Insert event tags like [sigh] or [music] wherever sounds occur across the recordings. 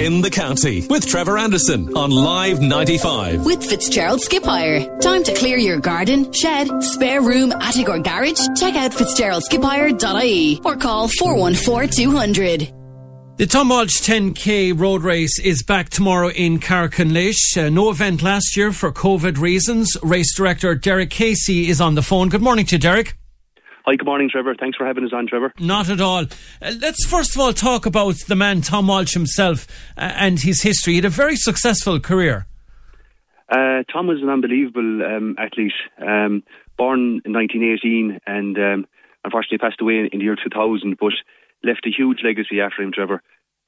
in the county with Trevor Anderson on Live 95. With Fitzgerald Skip Hire. Time to clear your garden, shed, spare room, attic or garage? Check out fitzgeraldskiphire.ie or call 414 200. The Tom Walsh 10K road race is back tomorrow in Caherconlish. Uh, no event last year for COVID reasons. Race director Derek Casey is on the phone. Good morning to you, Derek. Hi, good morning, Trevor. Thanks for having us on, Trevor. Not at all. Uh, let's first of all talk about the man Tom Walsh himself uh, and his history. He had a very successful career. Uh, Tom was an unbelievable um, athlete. Um, born in 1918 and um, unfortunately passed away in, in, the year 2000, but left a huge legacy after him, Trevor.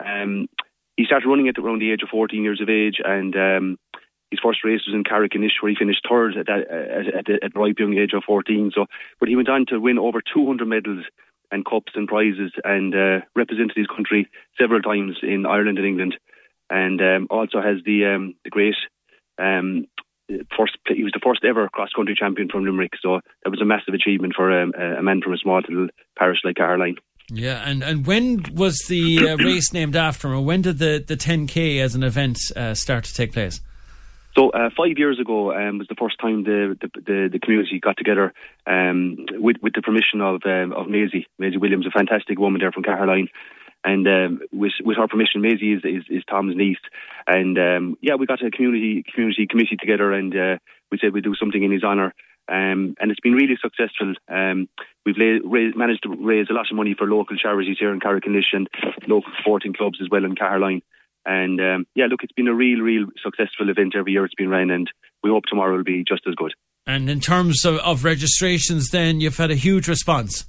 Um, he started running at around the age of 14 years of age and um, his first race was in Caherconlish, where he finished third at, that, at, at, the, at ripe young age of 14. So, but he went on to win over 200 medals and cups and prizes, and uh, represented his country several times in Ireland and England, and um, also has the um, the great. Um, first, he was the first ever cross country champion from Limerick, so that was a massive achievement for um, a man from a small little parish like Caherline. Yeah, and, and when was the uh, race named after him, when did the, the 10K as an event uh, start to take place? So uh, five years ago um, was the first time the the, the, the community got together um, with with the permission of um, of Maisie Maisie Williams, a fantastic woman there from Caherline. And um, with with her permission, Maisie is, is, is Tom's niece, and um, yeah, we got a community community committee together, and uh, we said we'd do something in his honour. Um, and it's been really successful. Um, we've la- ra- managed to raise a lot of money for local charities here in Caherconlish and local sporting clubs as well in Caherline. And um, yeah, look, it's been a real, real successful event every year it's been run, and we hope tomorrow will be just as good. And in terms of, of registrations, then you've had a huge response.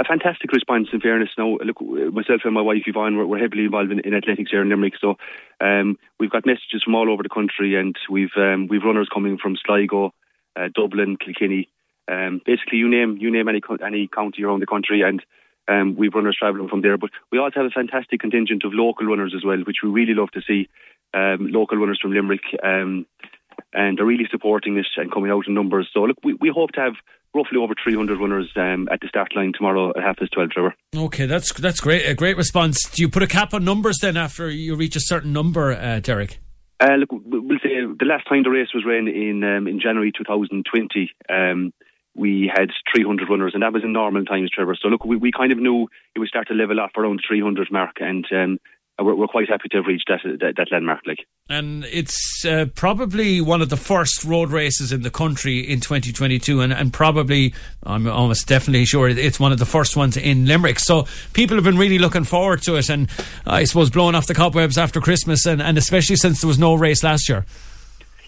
A fantastic response, in fairness. Now, look, myself and my wife Yvonne, we're, we're heavily involved in, in, athletics here in Limerick, so um, we've got messages from all over the country, and we've um, we've runners coming from Sligo, uh, Dublin, Kilkenny, um, basically you name you name any any county around the country, and um, we've runners travelling from there. But we also have a fantastic contingent of local runners as well, which we really love to see. Um, local runners from Limerick, um, and they're really supporting this and coming out in numbers. So look, we, we hope to have roughly over 300 runners um, at the start line tomorrow at half past 12, Trevor. Okay, that's that's great. A great response. Do you put a cap on numbers then after you reach a certain number, uh, Derek? Uh, look, we'll say the last time the race was ran in um, in January 2020. Um, we had 300 runners, and that was in normal times, Trevor. So look, we, we kind of knew it would start to level off around the 300 mark, and um, we're, we're, quite happy to have reached that that, that landmark. Like, and it's uh, probably one of the first road races in the country in 2022, and, and probably I'm almost definitely sure it's one of the first ones in Limerick. So people have been really looking forward to it, and I suppose blowing off the cobwebs after Christmas, and, and especially since there was no race last year.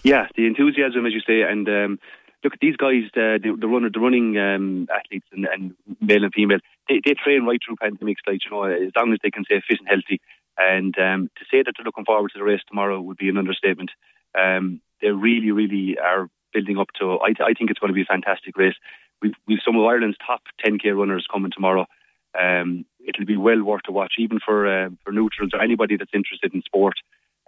Yeah, the enthusiasm, as you say, and um, look, at these guys, uh, the, the runner, the running um, athletes, and, and, male and female, they, they train right through pandemics, like you know, as long as they can stay fit and healthy. And um, to say that they're looking forward to the race tomorrow would be an understatement. Um, they really, really are building up to. I, I think it's going to be a fantastic race. We've, we've some of Ireland's top 10k runners coming tomorrow. Um, it'll be well worth to watch, even for uh, for neutrals or anybody that's interested in sport.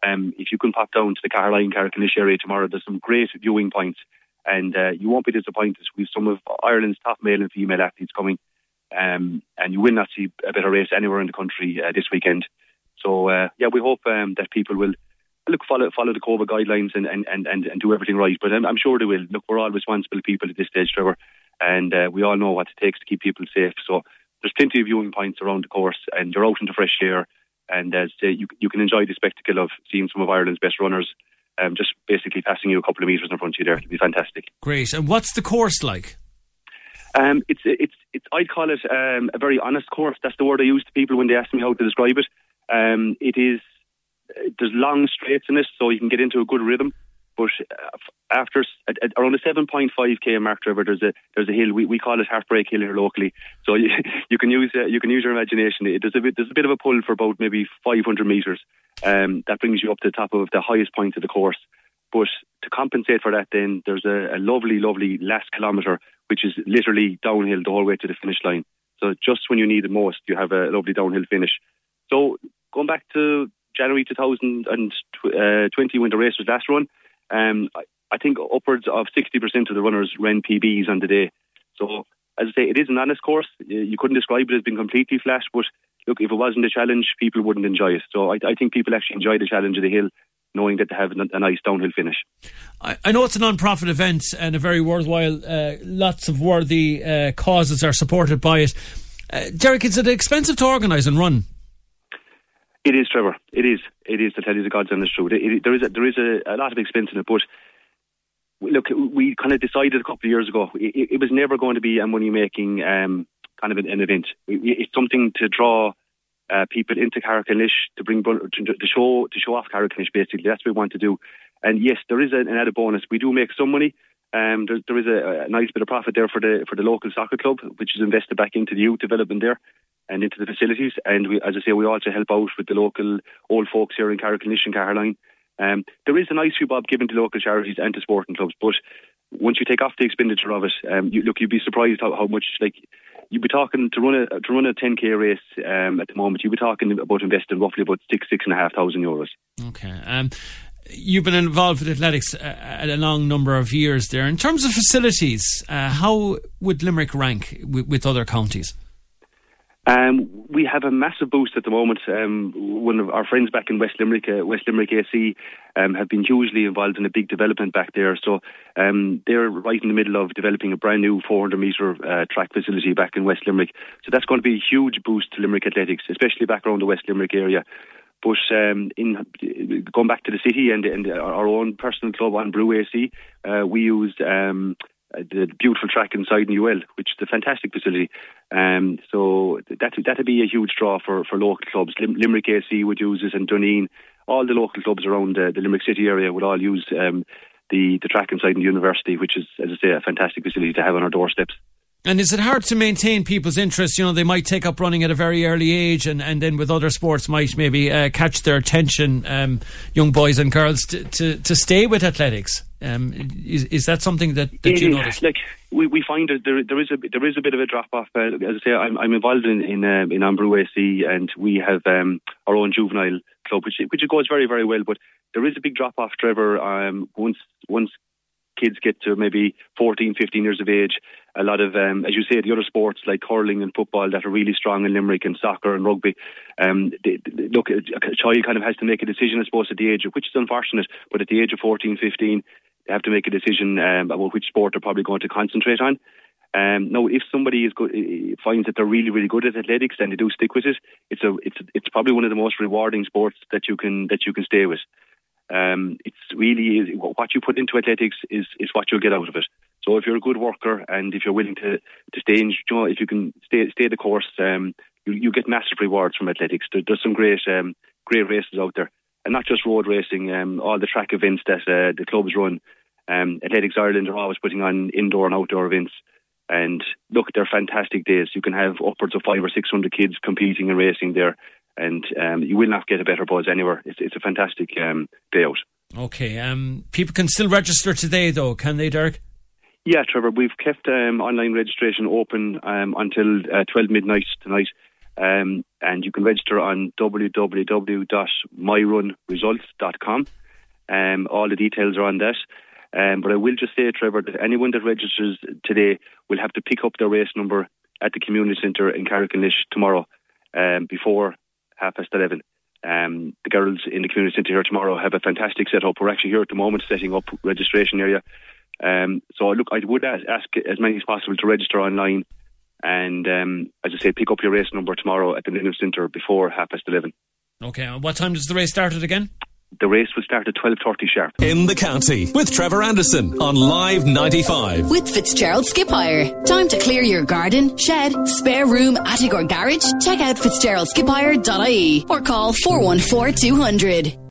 Um, if you can pop down to the Caherline, Caherconlish area tomorrow, there's some great viewing points and uh, you won't be disappointed. We've some of Ireland's top male and female athletes coming, um, and you will not see a better race anywhere in the country uh, this weekend. So uh, yeah, we hope um, that people will look follow follow the COVID guidelines and and, and, and, do everything right. But I'm, I'm, sure they will. Look, we're all responsible people at this stage, Trevor, and uh, we all know what it takes to keep people safe. So there's plenty of viewing points around the course, and you're out in the fresh air, and uh, you you can enjoy the spectacle of seeing some of Ireland's best runners um, just basically passing you a couple of metres in front of you there. It'll be fantastic. Great. And what's the course like? Um, it's it's it's I'd call it um, a very honest course. That's the word I use to people when they ask me how to describe it. Um, it is there's long straights in it, so you can get into a good rhythm. But uh, after at, at around the 7.5k mark, Trevor, there's a there's a hill we, we call it Heartbreak Hill here locally. So you, [laughs] you can use uh, you can use your imagination. It, There's a bit there's a bit of a pull for about maybe 500 meters. Um, that brings you up to the top of the highest point of the course. But to compensate for that, then there's a, a lovely, lovely last kilometre, which is literally downhill the whole way to the finish line. So just when you need it most, you have a lovely downhill finish. So going back to January 2020 uh, when the race was last run, um, I, think upwards of 60% of the runners ran PBs on the day. So as I say, it is an honest course. You couldn't describe it as being completely flat, but look, if it wasn't a challenge, people wouldn't enjoy it. So I, I think people actually enjoy the challenge of the hill knowing that they have a nice downhill finish. I, I know it's a non-profit event and a very worthwhile. Uh, lots of worthy uh, causes are supported by it. Uh, Derek, is it expensive to organise and run? It is, Trevor. It is. It is to tell you the God's honest truth. It, it, there is a, there is a, a, lot of expense in it, but look, we kind of decided a couple of years ago it, it was never going to be a money making um, kind of an, an event. it's something to draw uh, people into Caherconlish to bring to, show to show off Caherconlish. Basically, that's what we want to do. And yes, there is an added bonus. We do make some money. Um, there, there is a, a, nice bit of profit there for the for the local soccer club, which is invested back into the youth development there and into the facilities. And we, as I say, we also help out with the local old folks here in Caherconlish and Caherline. Um, there is a nice few bob given to local charities and to sporting clubs, but once you take off the expenditure of it, um, you, look, you'd be surprised how, how much like you'd be talking to run a to run a 10k race um, at the moment. You'd be talking about investing roughly about six six and a half thousand euros. Okay. Um, you've been involved with athletics uh, a long number of years there. In terms of facilities, uh, how would Limerick rank with, with other counties? Um, we have a massive boost at the moment. Um, one of our friends back in West Limerick, uh, West Limerick AC, um, have been hugely involved in a big development back there. So um, they're right in the middle of developing a brand new 400 metre uh, track facility back in West Limerick. So that's going to be a huge boost to Limerick athletics, especially back around the West Limerick area. But um, in going back to the city and, and our own personal club An Brú AC, uh, we used um, the beautiful track inside UL, which is a fantastic facility. Um, so that that'd be a huge draw for, for local clubs. Lim- Limerick AC would use it, and Dooneen, all the local clubs around uh, the Limerick City area would all use um, the the track inside the university, which is, as I say, a fantastic facility to have on our doorsteps. And is it hard to maintain people's interest? You know, they might take up running at a very early age, and, and then with other sports might maybe uh, catch their attention, um, young boys and girls, to, to, to stay with athletics. Um, is, is that something that, that you notice? Like we, we find that there there is a there is a bit of a drop off. Uh, as I say, I'm, I'm involved in in, um, in An Brú AC, and we have um, our own juvenile club, which which goes very very well. But there is a big drop off, Trevor. Um, once once kids get to maybe 14, 15 years of age, a lot of, um, as you say, the other sports like hurling and football that are really strong in Limerick and soccer and rugby, um, they, they, look, a child kind of has to make a decision, I suppose, at the age of, which is unfortunate, but at the age of 14, 15, they have to make a decision um, about which sport they're probably going to concentrate on. Um, now, if somebody is good, finds that they're really, really good at athletics and they do stick with it, it's a, it's, it's probably one of the most rewarding sports that you can that you can stay with. Um, it's really what you put into athletics is is what you'll get out of it. So if you're a good worker and if you're willing to to stay in, you know, if you can stay stay the course, um, you you get massive rewards from athletics. There, there's some great um, great races out there, and not just road racing. Um, all the track events that uh, the clubs run. Um, athletics Ireland are always putting on indoor and outdoor events. And look, they're fantastic days. You can have upwards of five or six hundred kids competing and racing there and um, you will not get a better buzz anywhere. It's, it's a fantastic um, day out. Okay, um, people can still register today, though, can they, Derek? Yeah, Trevor, we've kept um, online registration open um, until uh, 12 midnight tonight. Um, and you can register on www.myrunresults.com. Um, all the details are on that. Um, but I will just say, Trevor, that anyone that registers today will have to pick up their race number at the community centre in Caherconlish tomorrow um, before half past 11. Um, the girls in the community centre here tomorrow have a fantastic setup. We're actually here at the moment setting up registration area. Um, so look, I would ask, ask, as many as possible to register online, and um, as I say, pick up your race number tomorrow at the community Centre before half past eleven. Okay, what time does the race start again? The race will start at 12.30 sharp. In the county with Trevor Anderson on Live 95. With Fitzgerald Skip Hire. Time to clear your garden, shed, spare room, attic or garage? Check out fitzgeraldskiphire.ie or call 414 200.